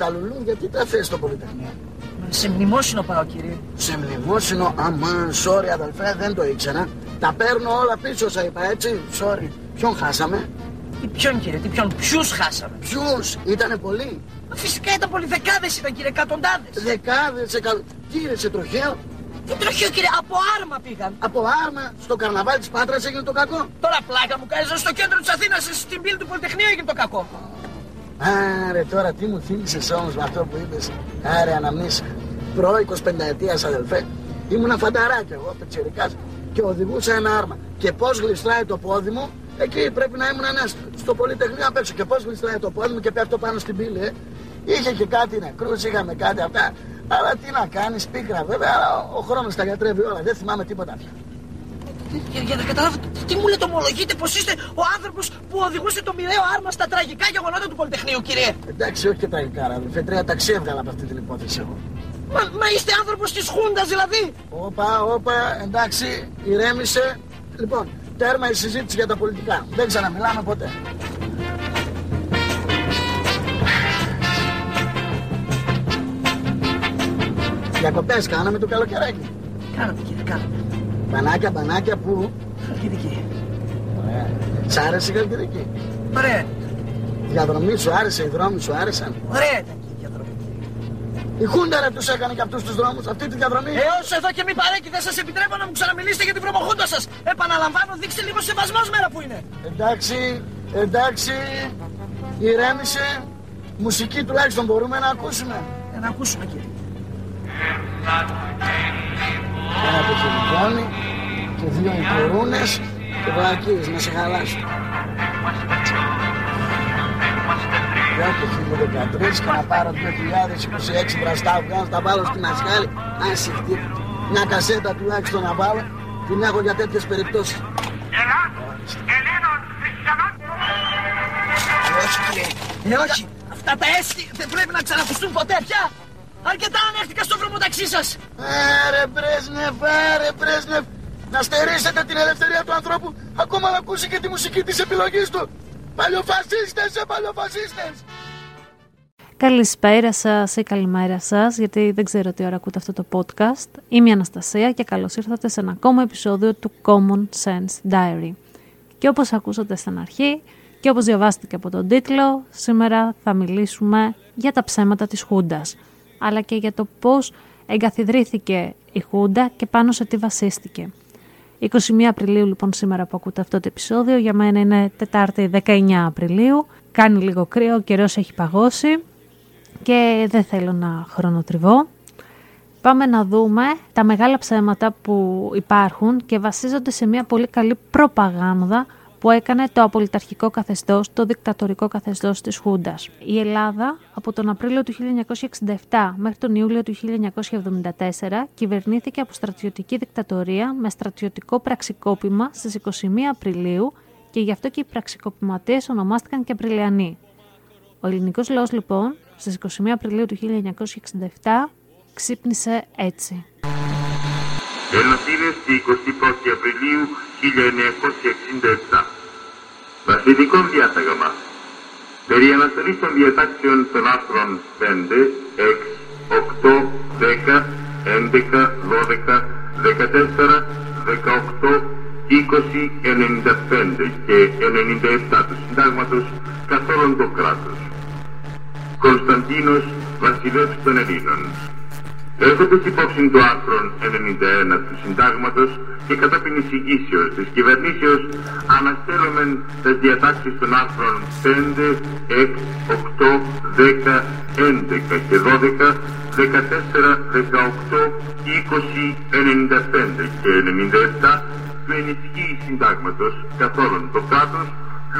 Δεν μου είπε στα Λουλού γιατί τα θες στο Πολυτεχνείο. Σε μνημόσυνο πάω κύριε. Σε μνημόσυνο, αμάν, sorry αδελφέ, δεν το ήξερα. Τα παίρνω όλα πίσω, σα είπα έτσι. Sorry. Ποιον χάσαμε, Τι ποιον κύριε, τι ποιον, ποιους χάσαμε; ποιους, ήτανε πολλοί. Μα Φυσικά ήταν πολλοί δεκάδες ήταν κύριε, εκατοντάδες. Δεκάδες, εκατό. Κύριε σε τροχαίο, Τι τροχείο κύριε, από άρμα πήγαν. από άρμα στο καρναβάλι της Πάτρας έγινε το κακό. Τώρα πλάκα μου κάνεις στο κέντρο της Αθήνας, στην πύλη του Πολυτεχνείου έγινε το κακό. Άρε τώρα τι μου θύμισες όμως με αυτό που είπες. Άρε αναμνήσεις. Προ 25 ετίας αδελφέ. Ήμουνα φανταράκι εγώ, πετσερικάς και οδηγούσα ένα άρμα. Και πώς γλιστράει το πόδι μου, εκεί πρέπει να ήμουν ένας στο Πολυτεχνείο απ' έξω. Και πώς γλιστράει το πόδι μου και πέφτω πάνω στην πύλη, ε. Είχε και κάτι νεκρούς, είχαμε κάτι αυτά. Αλλά τι να κάνεις, πίκρα βέβαια, αλλά ο χρόνος τα γιατρεύει όλα, δεν θυμάμαι τίποτα πια. Για, για να καταλάβω, τι, τι μου λέτε, ομολογείτε πως είστε ο άνθρωπος που οδηγούσε το μοιραίο άρμα στα τραγικά γεγονότα του Πολυτεχνείου, κύριε. Εντάξει, όχι και τα ικάρα, αδελφέ, τρία ταξί έβγαλα από αυτή την υπόθεση εγώ. Μα, μα είστε άνθρωπος της Χούντας δηλαδή. Όπα, όπα, εντάξει, ηρέμησε. Λοιπόν, τέρμα η συζήτηση για τα πολιτικά. Δεν ξαναμιλάμε ποτέ. Διακοπές κάναμε το καλοκαιράκι. Κάνατε κύριε, κάνατε. Μπανάκια, μπανάκια που... Χαλκιδική. Ωραία. Σ' άρεσε η Χαλκιδική. Ωραία, Η διαδρομή σου άρεσε, οι δρόμοι σου άρεσαν; ωραία ήταν και η διαδρομή. Η Χούντα ρε τους έκανε και αυτούς τους δρόμους, αυτή τη διαδρομή; Ε, όσο εδώ και μη παρέκει, δεν σας επιτρέπω να μου ξαναμιλήσετε για την προμοχούντα σας. Επαναλαμβάνω, δείξτε λίγο σεβασμός μέρα που είναι. Εντάξει, εντάξει, ηρέμησε. Μουσική τουλάχιστον μπορούμε να ακούσουμε. Για να ακούσουμε κύριε. Ένα πεχελιδόνι και δύο υπορούνες και βλακίες να σε χαλάσω. Για το 2013 και να πάρω 2026 βραστά βγάζω, τα βάλω στην ασχάλη. Αν συχτεί, μια κασέτα τουλάχιστον να βάλω, την έχω για τέτοιες περιπτώσεις. Ελλήνων χριστιανών Ε, όχι κύριε. Ε, όχι. Αυτά τα έστι δεν πρέπει να ξανακουστούν ποτέ πια. Αρκετά ανέχτηκα στο βρωμοταξί σας. Άρε Μπρέσνεφ, άρε Μπρέσνεφ, να στερήσετε την ελευθερία του ανθρώπου ακόμα να ακούσει και τη μουσική της επιλογής του. Παλιοφασίστες, ε, παλιοφασίστες. Καλησπέρα σας ή καλημέρα σας, γιατί δεν ξέρω τι ώρα ακούτε αυτό το podcast. Είμαι η Αναστασία και καλώς ήρθατε σε ένα ακόμα επεισόδιο του Common Sense Diary. Και όπως ακούσατε στην αρχή και όπως διαβάσετε και από τον τίτλο, σήμερα θα μιλήσουμε για τα ψέματα της Χούντας, αλλά και για το πώς εγκαθιδρύθηκε η Χούντα και πάνω σε τι βασίστηκε. 21 Απριλίου λοιπόν σήμερα που ακούτε αυτό το επεισόδιο, για μένα είναι Τετάρτη 19 Απριλίου, κάνει λίγο κρύο, ο καιρός έχει παγώσει και δεν θέλω να χρονοτριβώ. Πάμε να δούμε τα μεγάλα ψέματα που υπάρχουν και βασίζονται σε μια πολύ καλή προπαγάνδα που έκανε το απολυταρχικό καθεστώς, το δικτατορικό καθεστώς της Χούντας. Η Ελλάδα από τον Απρίλιο του 1967 μέχρι τον Ιούλιο του 1974 κυβερνήθηκε από στρατιωτική δικτατορία με στρατιωτικό πραξικόπημα στις 21 Απριλίου και γι' αυτό και οι πραξικοπηματίες ονομάστηκαν και Απριλιανοί. Ο ελληνικός λαός λοιπόν στις 21 Απριλίου του 1967 ξύπνησε έτσι. Ελλαθήνες τη 21η Απριλίου 1967. Βασιλικό διάταγμα. Περί αναστολής των διατάξεων των άρθρων 5, 6, 8, 10, 11, 12, 14, 18, 20, 95 και 97 του Συντάγματος καθ' όλον το κράτος. Κωνσταντίνος Βασιλεύς των Ελλήνων. Έχοντας υπόψη το άρθρο 91 του Συντάγματος και κατόπιν εισηγήσεως της κυβερνήσεως αναστέλωμεν τις διατάξεις των άρθρων 5, 6, 8, 10, 11 και 12, 14, 18, 20, 95 και 97 του ενισχύει Συντάγματος καθ' όλον το κράτος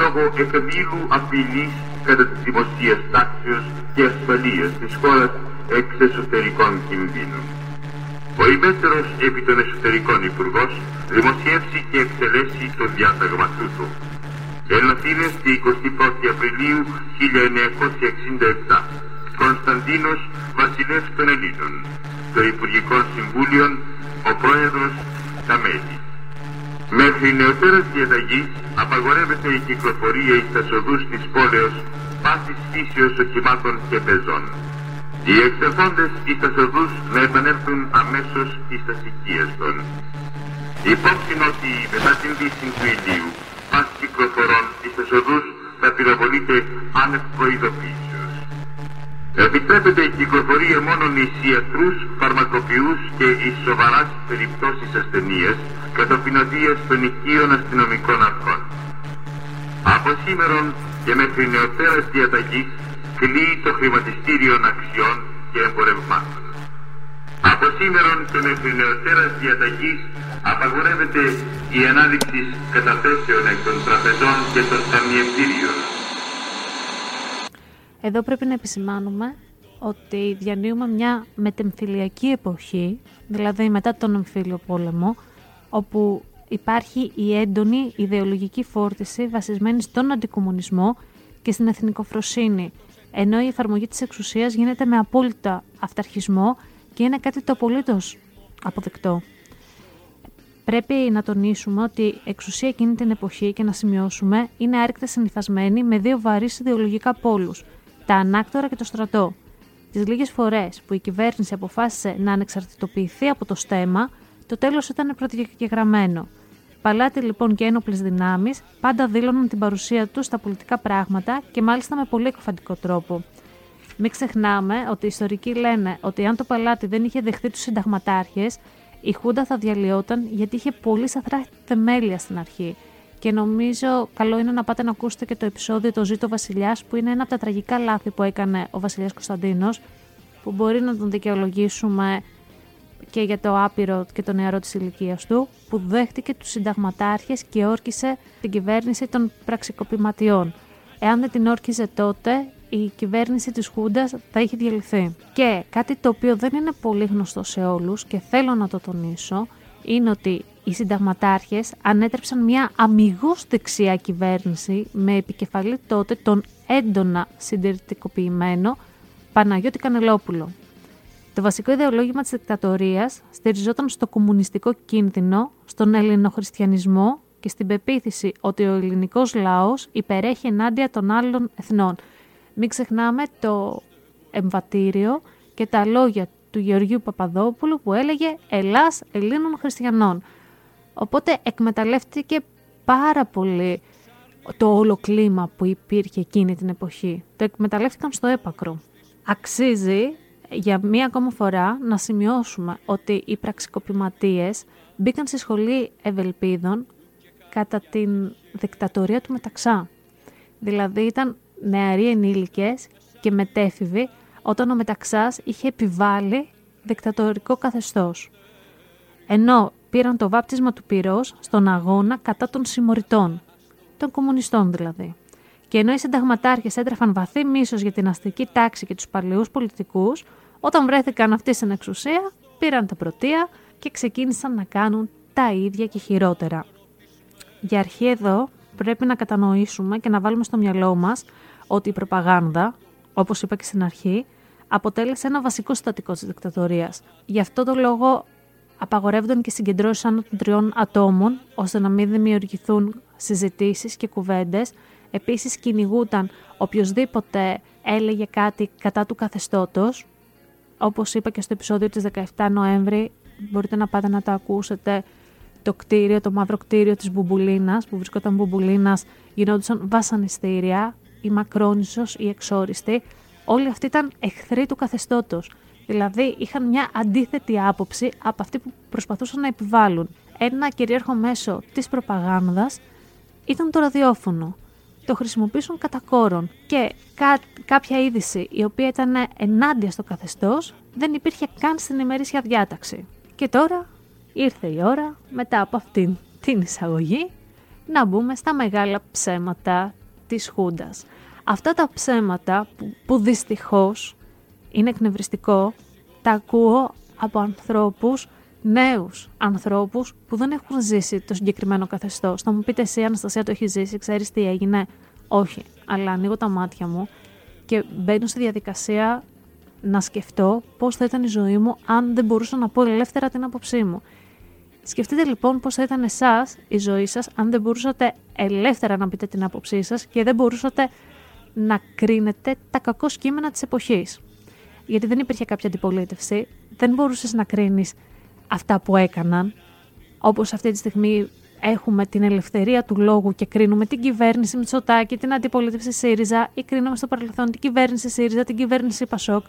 λόγω εκμήλου απειλής κατά της δημοσίας τάξεως και ασφαλείας της χώρας εξ εσωτερικών κινδύνων. Ο υπέτερος επί των εσωτερικών υπουργός δημοσιεύσει και εξελέσει το διάταγμα τούτο. Εν Αθήνες, τη 21η Απριλίου 1967. Κωνσταντίνος Βασιλεύς των Ελλήνων. Το Υπουργικό Συμβούλιο, ο Πρόεδρος, τα μέλη. Μέχρι νεωτέρας διαταγής απαγορεύεται η κυκλοφορία εις τα σοδούς της πόλεως πάσης φύσεως οχημάτων και πεζών. Οι εξερθόντες εις τα σοδούς να επανέλθουν αμέσως εις τα οικίες των. Υπόψη ότι μετά την δύση του ηλίου πας κυκλοφορών εις τα σοδούς θα πυροβολείται άνευ προειδοποίησεως. Επιτρέπεται η κυκλοφορία μόνο εις ιατρούς, φαρμακοποιούς και εις σοβαράς περιπτώσεις ασθενείας κατόπιν οδείας των οικείων αστυνομικών αρχών. Από σήμερον και μέχρι νεωτέρας διαταγής κλείει το χρηματιστήριο αξιών και εμπορευμάτων. Από σήμερον και μέχρι νεωτέρας διαταγής απαγορεύεται η ανάδειξη καταθέσεων εκ των τραπεζών και των ταμιευτήριων. Εδώ πρέπει να επισημάνουμε ότι διανύουμε μια μετεμφυλιακή εποχή, δηλαδή μετά τον εμφύλιο πόλεμο, όπου υπάρχει η έντονη ιδεολογική φόρτιση βασισμένη στον αντικομουνισμό και στην εθνικοφροσύνη, ενώ η εφαρμογή της εξουσίας γίνεται με απόλυτα αυταρχισμό και είναι κάτι το απολύτως αποδεκτό. Πρέπει να τονίσουμε ότι η εξουσία εκείνη την εποχή και να σημειώσουμε είναι άρρηκτα συνηθισμένη με δύο βαρύς ιδεολογικά πόλους, τα ανάκτορα και το στρατό. Τις λίγες φορές που η κυβέρνηση αποφάσισε να ανεξαρτητοποιηθεί από το στέμα, το τέλος ήταν προδιαγεγραμμένο. Παλάτι λοιπόν και ένοπλες δυνάμεις πάντα δήλωναν την παρουσία τους στα πολιτικά πράγματα και μάλιστα με πολύ εκφαντικό τρόπο. Μην ξεχνάμε ότι οι ιστορικοί λένε ότι αν το παλάτι δεν είχε δεχτεί τους συνταγματάρχες, η Χούντα θα διαλυόταν γιατί είχε πολύ σαθρά θεμέλια στην αρχή. Και νομίζω καλό είναι να πάτε να ακούσετε και το επεισόδιο Το Ζήτο Βασιλιάς, που είναι ένα από τα τραγικά λάθη που έκανε ο Βασιλιάς Κωνσταντίνος, που μπορεί να τον δικαιολογήσουμε και για το άπειρο και το νεαρό της ηλικίας του, που δέχτηκε τους συνταγματάρχες και όρκησε την κυβέρνηση των πραξικοπηματιών. Εάν δεν την όρκιζε τότε, η κυβέρνηση της Χούντας θα είχε διαλυθεί. Και κάτι το οποίο δεν είναι πολύ γνωστό σε όλους και θέλω να το τονίσω, είναι ότι οι συνταγματάρχες ανέτρεψαν μια αμυγός δεξιά κυβέρνηση με επικεφαλή τότε τον έντονα συντηρητικοποιημένο Παναγιώτη Κανελόπουλο. Το βασικό ιδεολόγημα της δικτατορίας στηριζόταν στο κομμουνιστικό κίνδυνο, στον ελληνοχριστιανισμό και στην πεποίθηση ότι ο ελληνικός λαός υπερέχει ενάντια των άλλων εθνών. Μην ξεχνάμε το εμβατήριο και τα λόγια του Γεωργίου Παπαδόπουλου που έλεγε «Ελλάς Ελλήνων Χριστιανών». Οπότε εκμεταλλεύτηκε πάρα πολύ το όλο κλίμα που υπήρχε εκείνη την εποχή. Το εκμεταλλεύτηκαν στο έπακρο. Αξίζει για μία ακόμα φορά να σημειώσουμε ότι οι πραξικοπηματίες μπήκαν στη σχολή Ευελπίδων κατά την δικτατορία του Μεταξά. Δηλαδή ήταν νεαροί ενήλικες και μετέφηβοι όταν ο Μεταξάς είχε επιβάλει δικτατορικό καθεστώς. Ενώ πήραν το βάπτισμα του πυρός στον αγώνα κατά των συμμοριτών, των κομμουνιστών δηλαδή. Και ενώ οι συνταγματάρχες έτρεφαν βαθύ μίσος για την αστική τάξη και τους παλαιούς πολιτικούς, όταν βρέθηκαν αυτοί στην εξουσία, πήραν τα πρωτεία και ξεκίνησαν να κάνουν τα ίδια και χειρότερα. Για αρχή εδώ πρέπει να κατανοήσουμε και να βάλουμε στο μυαλό μας ότι η προπαγάνδα, όπως είπα και στην αρχή, αποτέλεσε ένα βασικό συστατικό της δικτατορίας. Γι' αυτό το λόγο απαγορεύονταν και συγκεντρώσεις άνω των τριών ατόμων, ώστε να μην δημιουργηθούν συζητήσεις και κουβέντες. Επίσης κυνηγούταν οποιοδήποτε έλεγε κάτι κατά του καθεστώτος, όπως είπα και στο επεισόδιο της 17 Νοέμβρη, μπορείτε να πάτε να το ακούσετε, το κτίριο, το μαύρο κτίριο της Μπουμπουλίνας, που βρισκόταν Μπουμπουλίνας, γινόντουσαν βασανιστήρια, η Μακρόνισσος, η Εξόριστη, όλοι αυτοί ήταν εχθροί του καθεστώτος. Δηλαδή είχαν μια αντίθετη άποψη από αυτή που προσπαθούσαν να επιβάλλουν. Ένα κυρίαρχο μέσο της προπαγάνδας ήταν το ραδιόφωνο το χρησιμοποιήσουν κατά κόρον και κάποια είδηση η οποία ήταν ενάντια στο καθεστώς δεν υπήρχε καν στην ημερήσια διάταξη. Και τώρα ήρθε η ώρα μετά από αυτήν την εισαγωγή να μπούμε στα μεγάλα ψέματα της Χούντας. Αυτά τα ψέματα που, που δυστυχώς είναι εκνευριστικό, τα ακούω από ανθρώπους, νέους ανθρώπους που δεν έχουν ζήσει το συγκεκριμένο καθεστώς. Θα μου πείτε εσύ Αναστασία το έχεις ζήσει, ξέρεις τι έγινε; Όχι, αλλά ανοίγω τα μάτια μου και μπαίνω στη διαδικασία να σκεφτώ πώς θα ήταν η ζωή μου αν δεν μπορούσα να πω ελεύθερα την άποψή μου. Σκεφτείτε λοιπόν πώς θα ήταν εσάς η ζωή σας αν δεν μπορούσατε ελεύθερα να πείτε την άποψή σας και δεν μπορούσατε να κρίνετε τα κακό κείμενα της εποχής. Γιατί δεν υπήρχε κάποια αντιπολίτευση, δεν μπορούσες να κρίνεις αυτά που έκαναν, όπως αυτή τη στιγμή έχουμε την ελευθερία του λόγου και κρίνουμε την κυβέρνηση Μητσοτάκη, την αντιπολίτευση ΣΥΡΙΖΑ ή κρίνουμε στο παρελθόν την κυβέρνηση ΣΥΡΙΖΑ, την κυβέρνηση ΠΑΣΟΚ,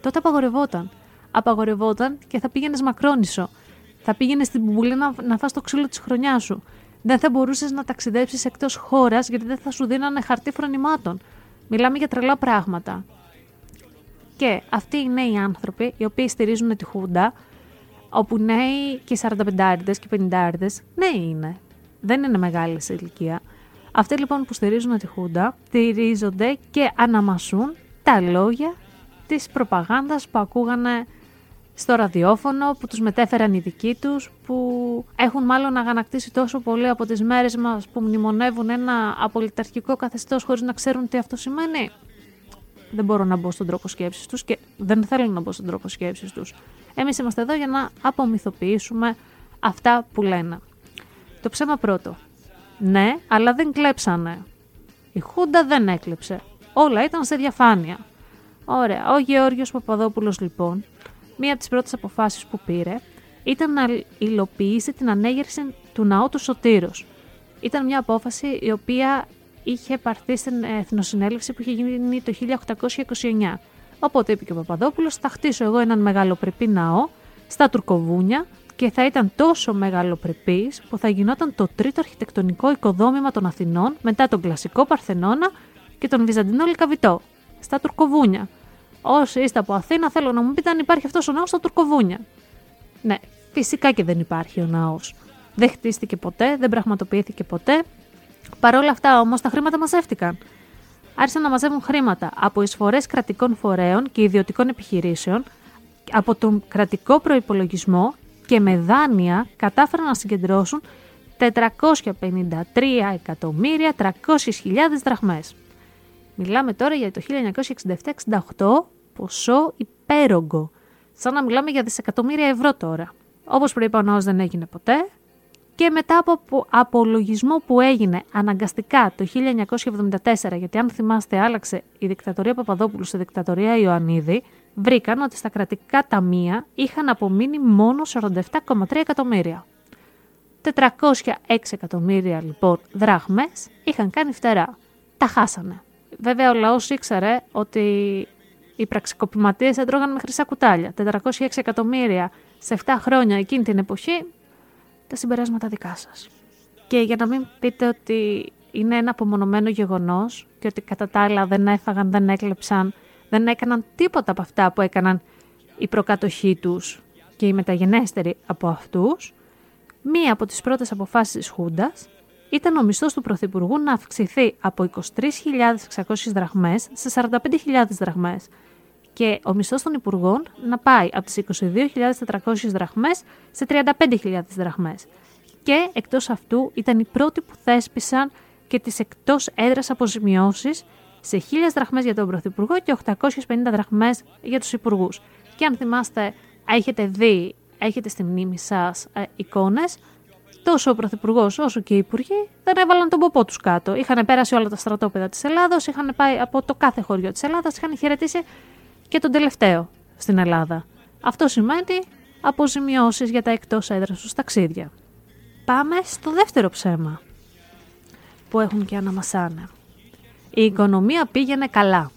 τότε απαγορευόταν. Απαγορευόταν και θα πήγαινες μακρόνισο. Θα πήγαινες στην μπουμπουλή να, να φας το ξύλο της χρονιάς σου. Δεν θα μπορούσες να ταξιδέψεις εκτός χώρας γιατί δεν θα σου δίνανε χαρτί φρονημάτων. Μιλάμε για τρελά πράγματα. Και αυτοί οι νέοι άνθρωποι, οι οποίοι στηρίζουν τη Χούντα, όπου νέοι και 45 και 50 νέοι είναι. Δεν είναι μεγάλη σε ηλικία. Αυτοί λοιπόν που στηρίζουν τη Χούντα, στηρίζονται και αναμασούν τα λόγια της προπαγάνδας που ακούγανε στο ραδιόφωνο, που τους μετέφεραν οι δικοί τους, που έχουν μάλλον αγανακτήσει τόσο πολύ από τις μέρες μας που μνημονεύουν ένα απολυταρχικό καθεστώς χωρίς να ξέρουν τι αυτό σημαίνει. Δεν μπορώ να μπω στον τρόπο σκέψης τους και δεν θέλω να μπω στον τρόπο σκέψης τους. Εμείς είμαστε εδώ για να απομυθοποιήσουμε αυτά που λένε. Το ψέμα πρώτο. Ναι, αλλά δεν κλέψανε. Η Χούντα δεν έκλεψε. Όλα ήταν σε διαφάνεια. Ωραία. Ο Γεώργιος Παπαδόπουλος λοιπόν, μία από τις πρώτες αποφάσεις που πήρε ήταν να υλοποιήσει την ανέγερση του ναού του Σωτήρος. Ήταν μια απόφαση η οποία είχε πάρθει στην Εθνοσυνέλευση που είχε γίνει το 1829. Οπότε είπε και ο Παπαδόπουλος, θα χτίσω εγώ έναν μεγαλοπρεπή ναό στα Τουρκοβούνια και θα ήταν τόσο μεγαλοπρεπής που θα γινόταν το τρίτο αρχιτεκτονικό οικοδόμημα των Αθηνών μετά τον κλασικό Παρθενώνα και τον Βυζαντινό Λικαβιτό, στα Τουρκοβούνια. Όσοι είστε από Αθήνα, θέλω να μου πείτε αν υπάρχει αυτός ο ναός στα Τουρκοβούνια. Ναι, φυσικά και δεν υπάρχει ο ναός. Δεν χτίστηκε ποτέ, δεν πραγματοποιήθηκε ποτέ. Παρ' όλα αυτά όμως τα χρήματα μαζεύτηκαν. Άρχισαν να μαζεύουν χρήματα από εισφορές κρατικών φορέων και ιδιωτικών επιχειρήσεων, από τον κρατικό προπολογισμό και με δάνεια κατάφεραν να συγκεντρώσουν 453.300.000 δραχμές. Μιλάμε τώρα για το 1967-68 ποσό υπέρογκο. Σαν να μιλάμε για δισεκατομμύρια ευρώ τώρα. Όπως προείπα ο ναός δεν έγινε ποτέ και μετά από απολογισμό που έγινε αναγκαστικά το 1974, γιατί αν θυμάστε άλλαξε η δικτατορία Παπαδόπουλου σε δικτατορία Ιωαννίδη, βρήκαν ότι στα κρατικά ταμεία είχαν απομείνει μόνο 47,3 εκατομμύρια. 406 εκατομμύρια λοιπόν δράχμες είχαν κάνει φτερά. Τα χάσανε. Βέβαια, ο λαός ήξερε ότι οι πραξικοπηματίες έτρωγαν με χρυσά κουτάλια. 406 εκατομμύρια σε 7 χρόνια εκείνη την εποχή, τα συμπεράσματα δικά σας. Και για να μην πείτε ότι είναι ένα απομονωμένο γεγονός και ότι κατά τα άλλα δεν έφαγαν, δεν έκλεψαν, δεν έκαναν τίποτα από αυτά που έκαναν οι προκάτοχοί τους και οι μεταγενέστεροι από αυτούς, μία από τις πρώτες αποφάσεις της Χούντας ήταν ο μισθός του Πρωθυπουργού να αυξηθεί από 23.600 δραχμές σε 45.000 δραχμές και ο μισθός των Υπουργών να πάει από τις 22.400 δραχμές σε 35.000 δραχμές. Και εκτός αυτού ήταν οι πρώτοι που θέσπισαν και τις εκτός έδρας αποζημιώσεις σε 1.000 δραχμές για τον Πρωθυπουργό και 850 δραχμές για τους Υπουργούς. Και αν θυμάστε, έχετε δει, έχετε στη μνήμη σας ε, εικόνες τόσο ο Πρωθυπουργός όσο και οι Υπουργοί δεν έβαλαν τον ποπό τους κάτω. Είχαν πέρασει όλα τα στρατόπεδα της Ελλάδος, είχαν πάει από το κάθε χωριό της Ελλάδας, είχαν χαιρετήσει και τον τελευταίο στην Ελλάδα. Αυτό σημαίνει αποζημιώσεις για τα εκτός έδρας τους ταξίδια. Πάμε στο δεύτερο ψέμα που έχουν και αναμασάνε. Η οικονομία πήγαινε καλά.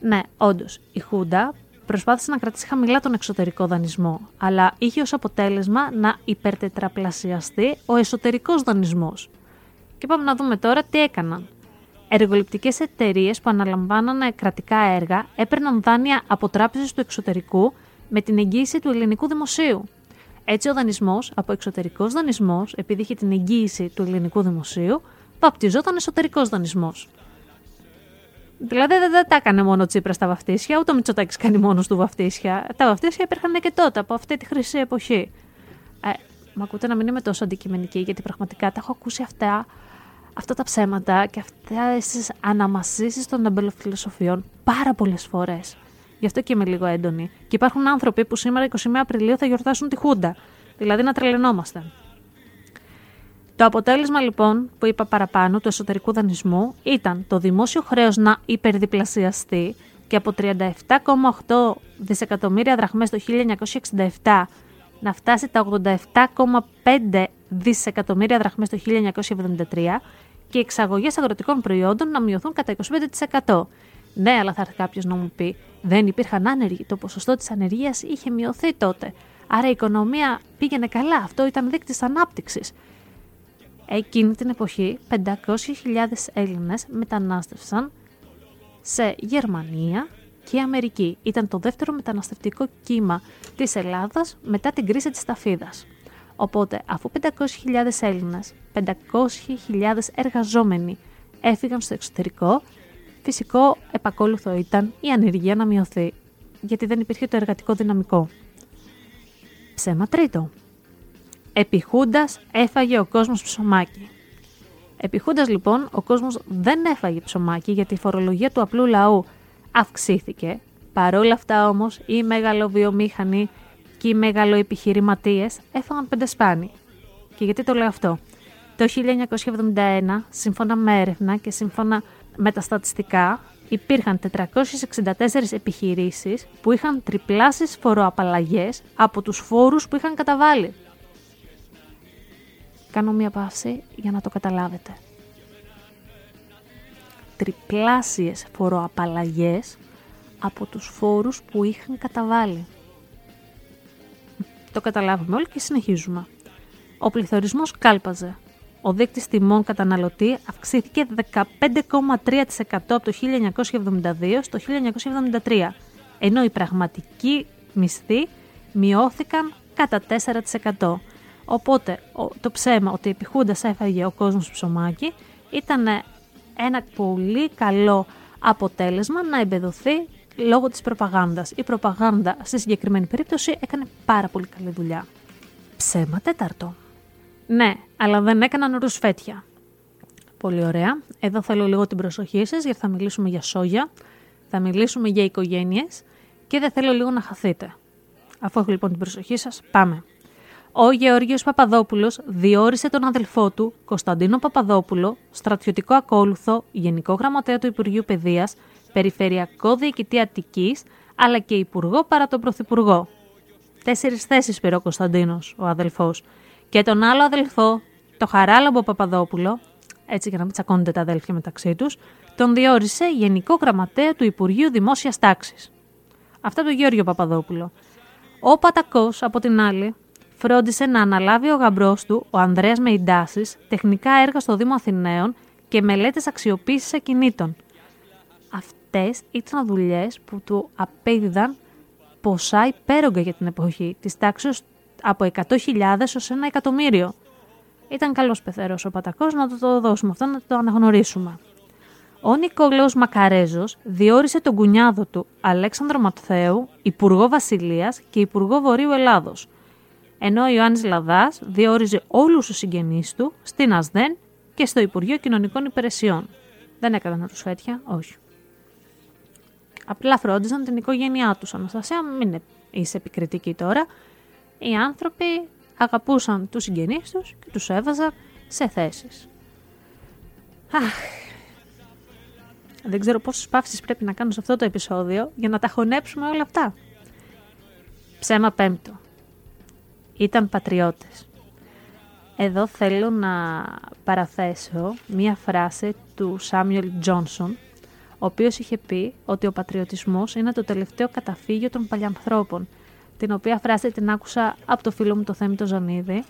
Ναι, όντως, η Χούντα προσπάθησε να κρατήσει χαμηλά τον εξωτερικό δανεισμό, αλλά είχε ως αποτέλεσμα να υπερτετραπλασιαστεί ο εσωτερικός δανεισμός. Και πάμε να δούμε τώρα τι έκαναν. Εργοληπτικές εταιρείες που αναλαμβάνανε κρατικά έργα έπαιρναν δάνεια από τράπεζες του εξωτερικού με την εγγύηση του ελληνικού δημοσίου. Έτσι ο δανεισμός από εξωτερικός δανεισμός, επειδή είχε την εγγύηση του ελληνικού δημοσίου, βαπτιζόταν εσωτερικός δανεισμός. Δηλαδή δεν, δεν τα έκανε μόνο ο Τσίπρας τα βαφτίσια, ούτε ο Μητσοτάκης κάνει μόνος του βαφτίσια. Τα βαφτίσια υπήρχαν και τότε, από αυτή τη χρυσή εποχή. Ε, Μα ακούτε να μην είμαι τόσο αντικειμενική, γιατί πραγματικά τα έχω ακούσει αυτά, αυτά τα ψέματα και αυτέ τις αναμασίσει των αμπελοφιλοσοφιών πάρα πολλές φορές. Γι' αυτό και είμαι λίγο έντονη. Και υπάρχουν άνθρωποι που σήμερα 21 Απριλίου θα γιορτάσουν τη Χούντα. Δηλαδή να τρελαινόμαστε. Το αποτέλεσμα λοιπόν που είπα παραπάνω του εσωτερικού δανεισμού ήταν το δημόσιο χρέος να υπερδιπλασιαστεί και από 37,8 δισεκατομμύρια δραχμές το 1967 να φτάσει τα 87,5 δισεκατομμύρια δραχμές το 1973 και οι εξαγωγές αγροτικών προϊόντων να μειωθούν κατά 25%. Ναι, αλλά θα έρθει κάποιος να μου πει, δεν υπήρχαν άνεργοι. Το ποσοστό της ανεργίας είχε μειωθεί τότε. Άρα η οικονομία πήγαινε καλά. Αυτό ήταν δείκτη ανάπτυξης. Εκείνη την εποχή 500.000 Έλληνες μετανάστευσαν σε Γερμανία και Αμερική. Ήταν το δεύτερο μεταναστευτικό κύμα της Ελλάδας μετά την κρίση της Ταφίδας. Οπότε, αφού 500.000 Έλληνες, 500.000 εργαζόμενοι έφυγαν στο εξωτερικό, φυσικό επακόλουθο ήταν η ανεργία να μειωθεί, γιατί δεν υπήρχε το εργατικό δυναμικό. Ψέμα τρίτο. Επιχούντας έφαγε ο κόσμος ψωμάκι. Επιχούντας λοιπόν ο κόσμος δεν έφαγε ψωμάκι γιατί η φορολογία του απλού λαού αυξήθηκε. Παρόλα αυτά όμως οι μεγαλοβιομήχανοι και οι μεγαλοεπιχειρηματίες έφαγαν πέντε σπάνι. Και γιατί το λέω αυτό; Το 1971, σύμφωνα με έρευνα και σύμφωνα με τα στατιστικά, υπήρχαν 464 επιχειρήσεις που είχαν τριπλάσεις φοροαπαλλαγές από τους φόρους που είχαν καταβάλει. Κάνω μία παύση για να το καταλάβετε τριπλάσιες φοροαπαλλαγές από τους φόρους που είχαν καταβάλει. Το καταλάβουμε όλοι και συνεχίζουμε. Ο πληθωρισμός κάλπαζε. Ο δείκτης τιμών καταναλωτή αυξήθηκε 15,3% από το 1972 στο 1973, ενώ οι πραγματικοί μισθοί μειώθηκαν κατά 4%. Οπότε το ψέμα ότι επιχούντας έφαγε ο κόσμος ψωμάκι ήταν ένα πολύ καλό αποτέλεσμα να εμπεδοθεί λόγω της προπαγάνδας. Η προπαγάνδα στη συγκεκριμένη περίπτωση έκανε πάρα πολύ καλή δουλειά. Ψέμα τέταρτο. Ναι, αλλά δεν έκαναν ρουσφέτια. Πολύ ωραία. Εδώ θέλω λίγο την προσοχή σας γιατί θα μιλήσουμε για σόγια, θα μιλήσουμε για οικογένειες και δεν θέλω λίγο να χαθείτε. Αφού έχω λοιπόν την προσοχή σας, πάμε ο Γεώργιος Παπαδόπουλος διόρισε τον αδελφό του, Κωνσταντίνο Παπαδόπουλο, στρατιωτικό ακόλουθο, Γενικό Γραμματέα του Υπουργείου Παιδείας, Περιφερειακό Διοικητή Αττικής, αλλά και Υπουργό παρά τον Πρωθυπουργό. Τέσσερις θέσεις πήρε ο Κωνσταντίνος, ο αδελφός. Και τον άλλο αδελφό, το Χαράλαμπο Παπαδόπουλο, έτσι για να μην τσακώνονται τα αδέλφια μεταξύ τους, τον διόρισε Γενικό Γραμματέα του Υπουργείου Δημόσιας Τάξης. Αυτά το Γεώργιο Παπαδόπουλο. Ο Πατακός, από την άλλη, φρόντισε να αναλάβει ο γαμπρός του, ο Ανδρέας Μεϊντάσης, τεχνικά έργα στο Δήμο Αθηναίων και μελέτες αξιοποίησης ακινήτων. Αυτέ ήταν δουλειές που του απέδιδαν ποσά υπέρογκα για την εποχή, της τάξης από 100.000 ως ένα εκατομμύριο. Ήταν καλός πεθερός ο Πατακός, να το, το δώσουμε αυτό, να το αναγνωρίσουμε. Ο Νικόλαος Μακαρέζος διόρισε τον κουνιάδο του Αλέξανδρο Ματθαίου, Υπουργό Βασιλείας και Υπουργό Βορείου Ελλάδος ενώ ο Ιωάννης Λαδάς διόριζε όλους τους συγγενείς του στην ΑΣΔΕΝ και στο Υπουργείο Κοινωνικών Υπηρεσιών. Δεν έκαναν τους φέτια, όχι. Απλά φρόντιζαν την οικογένειά τους. Αναστασία, μην είσαι επικριτική τώρα. Οι άνθρωποι αγαπούσαν τους συγγενείς τους και τους έβαζαν σε θέσεις. Αχ, δεν ξέρω πόσες παύσεις πρέπει να κάνω σε αυτό το επεισόδιο για να τα χωνέψουμε όλα αυτά. Ψέμα πέμπτο ήταν πατριώτες. Εδώ θέλω να παραθέσω μία φράση του Σάμιουελ Τζόνσον, ο οποίος είχε πει ότι ο πατριωτισμός είναι το τελευταίο καταφύγιο των παλιανθρώπων, την οποία φράση την άκουσα από το φίλο μου το Θέμη το Ζωνίδη,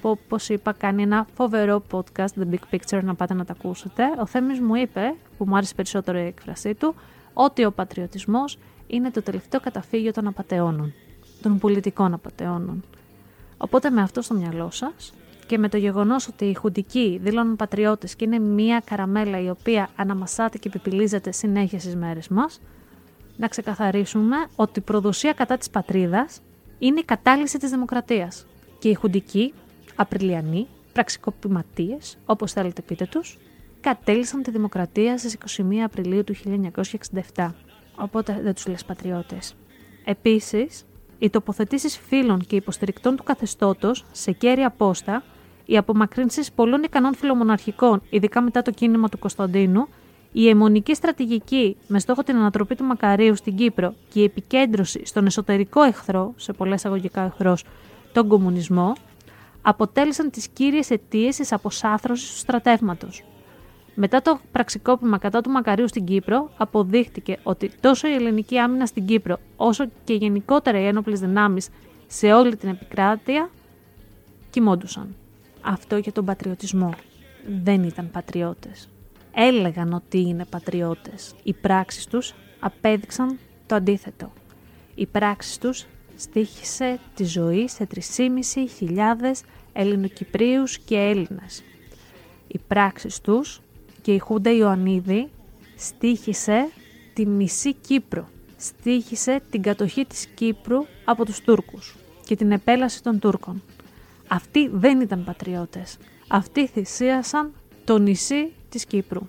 που όπως είπα κάνει ένα φοβερό podcast, The Big Picture, να πάτε να τα ακούσετε. Ο Θέμης μου είπε, που μου άρεσε περισσότερο η έκφρασή του, ότι ο πατριωτισμός είναι το τελευταίο καταφύγιο των απαταιώνων, των πολιτικών απαταιώνων. Οπότε με αυτό στο μυαλό σας και με το γεγονός ότι οι χουντικοί δήλωναν πατριώτες και είναι μία καραμέλα η οποία αναμασάται και επιπυλίζεται συνέχεια στις μέρες μας, να ξεκαθαρίσουμε ότι η προδοσία κατά της πατρίδας είναι η κατάλυση της δημοκρατίας. Και οι χουντικοί, Απριλιανοί, πραξικοπηματίες, όπως θέλετε πείτε τους, κατέλησαν τη δημοκρατία στις 21 Απριλίου του 1967. Οπότε δεν τους λες πατριώτες. Επίσης, οι τοποθετήσεις φίλων και υποστηρικτών του καθεστώτος σε κέρια πόστα, οι απομακρύνσεις πολλών ικανών φιλομοναρχικών, ειδικά μετά το κίνημα του Κωνσταντίνου, η αιμονική στρατηγική με στόχο την ανατροπή του Μακαρίου στην Κύπρο και η επικέντρωση στον εσωτερικό εχθρό, σε πολλές αγωγικά εχθρός, τον κομμουνισμό, αποτέλεσαν τις κύριες αιτίες της αποσάθρωσης του στρατεύματος. Μετά το πραξικόπημα κατά του Μακαρίου στην Κύπρο, αποδείχτηκε ότι τόσο η ελληνική άμυνα στην Κύπρο, όσο και γενικότερα οι ένοπλες δυνάμεις σε όλη την επικράτεια κοιμόντουσαν. Αυτό για τον πατριωτισμό. Δεν ήταν πατριώτες. Έλεγαν ότι είναι πατριώτες. Οι πράξεις τους απέδειξαν το αντίθετο. Οι πράξεις τους στήχησε τη ζωή σε 3.500 Ελληνοκυπρίους και Έλληνες. Οι πράξεις τους και η Χούντα Ιωαννίδη στήχησε τη μισή Κύπρο. Στήχησε την κατοχή της Κύπρου από τους Τούρκους και την επέλαση των Τούρκων. Αυτοί δεν ήταν πατριώτες. Αυτοί θυσίασαν το νησί της Κύπρου.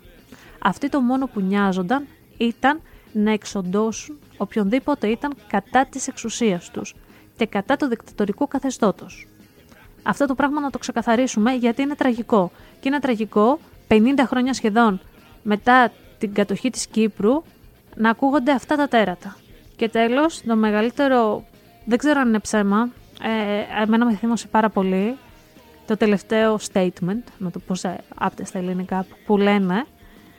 Αυτοί το μόνο που νοιάζονταν ήταν να εξοντώσουν οποιονδήποτε ήταν κατά της εξουσίας τους και κατά το δικτατορικό καθεστώτος. Αυτό το πράγμα να το ξεκαθαρίσουμε γιατί είναι τραγικό. Και είναι τραγικό 50 χρόνια σχεδόν μετά την κατοχή της Κύπρου να ακούγονται αυτά τα τέρατα. Και τέλος, το μεγαλύτερο, δεν ξέρω αν είναι ψέμα, ε, εμένα με θύμωσε πάρα πολύ το τελευταίο statement, με το πώς άπτες στα ελληνικά, που λένε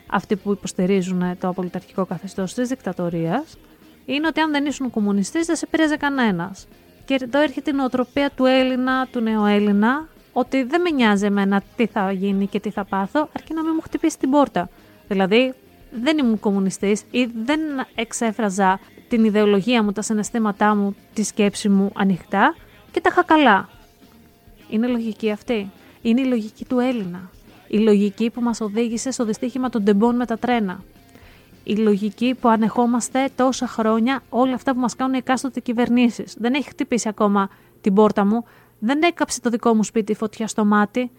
αυτοί που υποστηρίζουν το απολυταρχικό καθεστώς της δικτατορίας, είναι ότι αν δεν ήσουν κομμουνιστής δεν σε πήραζε κανένας. Και εδώ έρχεται η νοοτροπία του Έλληνα, του νεοέλληνα, ότι δεν με νοιάζει εμένα τι θα γίνει και τι θα πάθω, αρκεί να μην μου χτυπήσει την πόρτα. Δηλαδή, δεν ήμουν κομμουνιστής ή δεν εξέφραζα την ιδεολογία μου, τα συναισθήματά μου, τη σκέψη μου ανοιχτά και τα είχα καλά. Είναι λογική αυτή; Είναι η λογική του Έλληνα. Η λογική που μας οδήγησε στο δυστύχημα των τεμπών με τα τρένα. Η λογική που ανεχόμαστε τόσα χρόνια όλα αυτά που μας κάνουν οι εκάστοτε κυβερνήσεις. Δεν έχει χτυπήσει ακόμα την πόρτα μου, δεν έκαψε το δικό μου σπίτι φωτιά στο μάτι,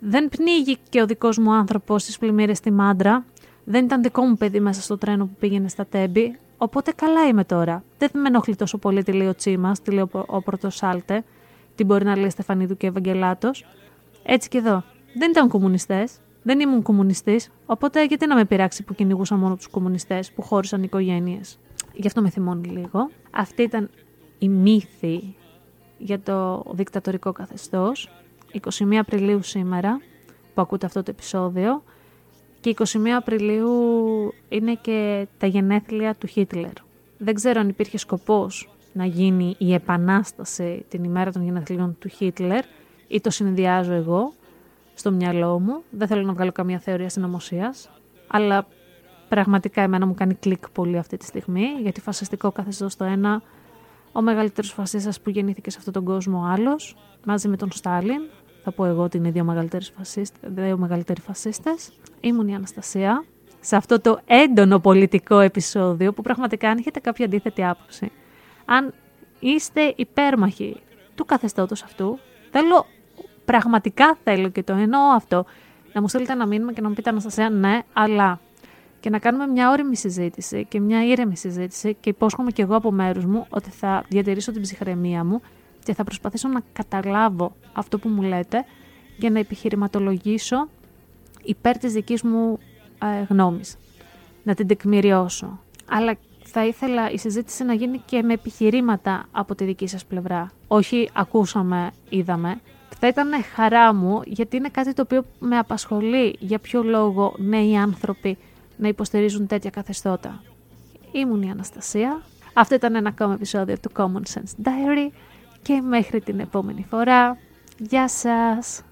δεν πνίγει και ο δικός μου άνθρωπος στις πλημμύρες στη Μάντρα, δεν ήταν δικό μου παιδί μέσα στο τρένο που πήγαινε στα τέμπη, οπότε καλά είμαι τώρα. Δεν με ενοχλεί τόσο πολύ τι λέει ο Τσίμας, τι λέει ο Πρωτοσάλτε, τι μπορεί να λέει Στεφανίδου και Ευαγγελάτος. Έτσι και εδώ. Δεν ήταν κομμουνιστές, δεν ήμουν κομμουνιστής, οπότε γιατί να με πειράξει που κυνηγούσα μόνο τους κομμουνιστές που χώρισαν οικογένειες. Γι' αυτό με θυμώνει λίγο. Αυτή ήταν η μύθη για το δικτατορικό καθεστώς. 21 Απριλίου σήμερα που ακούτε αυτό το επεισόδιο και 21 Απριλίου είναι και τα γενέθλια του Χίτλερ. Δεν ξέρω αν υπήρχε σκοπός να γίνει η επανάσταση την ημέρα των γενεθλίων του Χίτλερ ή το συνδυάζω εγώ στο μυαλό μου. Δεν θέλω να βγάλω καμία θεωρία συνωμοσίας, αλλά πραγματικά εμένα μου κάνει κλικ πολύ αυτή τη στιγμή, γιατί φασιστικό καθεστώς το ένα, ο μεγαλύτερος φασίστας που γεννήθηκε σε αυτόν τον κόσμο άλλος, μαζί με τον Στάλιν, θα πω εγώ ότι είναι δύο μεγαλύτεροι φασίστες, δύο μεγαλύτεροι φασίστες. Ήμουν η Αναστασία σε αυτό το έντονο πολιτικό επεισόδιο που πραγματικά αν έχετε κάποια αντίθετη άποψη, αν είστε υπέρμαχοι του καθεστώτος αυτού, θέλω πραγματικά θέλω και το εννοώ αυτό. Να μου στείλετε ένα μήνυμα και να μου πείτε Αναστασία, ναι, αλλά. Και να κάνουμε μια όρημη συζήτηση και μια ήρεμη συζήτηση και υπόσχομαι και εγώ από μέρους μου ότι θα διατηρήσω την ψυχραιμία μου και θα προσπαθήσω να καταλάβω αυτό που μου λέτε για να επιχειρηματολογήσω υπέρ της δικής μου ε, γνώμης. Να την τεκμηριώσω. Αλλά θα ήθελα η συζήτηση να γίνει και με επιχειρήματα από τη δική σας πλευρά. Όχι ακούσαμε, είδαμε θα ήταν χαρά μου γιατί είναι κάτι το οποίο με απασχολεί για ποιο λόγο νέοι άνθρωποι να υποστηρίζουν τέτοια καθεστώτα. Ήμουν η Αναστασία. Αυτό ήταν ένα ακόμα επεισόδιο του Common Sense Diary και μέχρι την επόμενη φορά. Γεια σας!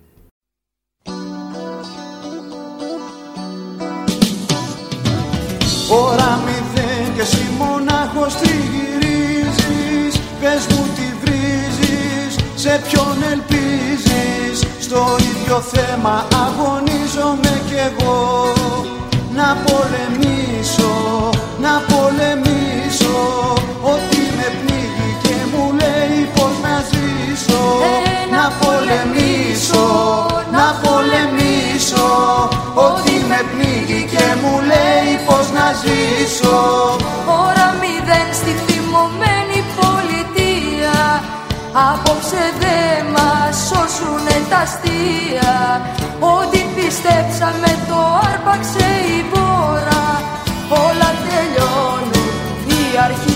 Ωρα μηδέν και εσύ μονάχος τριγυρίζεις Πες μου τι βρίζεις σε ποιον ελπίζεις Στο ίδιο θέμα αγωνίζομαι κι εγώ Να πολεμήσω, να πολεμήσω πολεμήσω. Ότι με πνίγει και μου λέει πως να ζήσω. Ώρα μηδέν στη θυμωμένη πολιτεία. Απόψε δε μας σώσουνε τα αστεία. Ό,τι πιστέψαμε το άρπαξε η βόρα. Όλα τελειώνουν ή αρχίζουν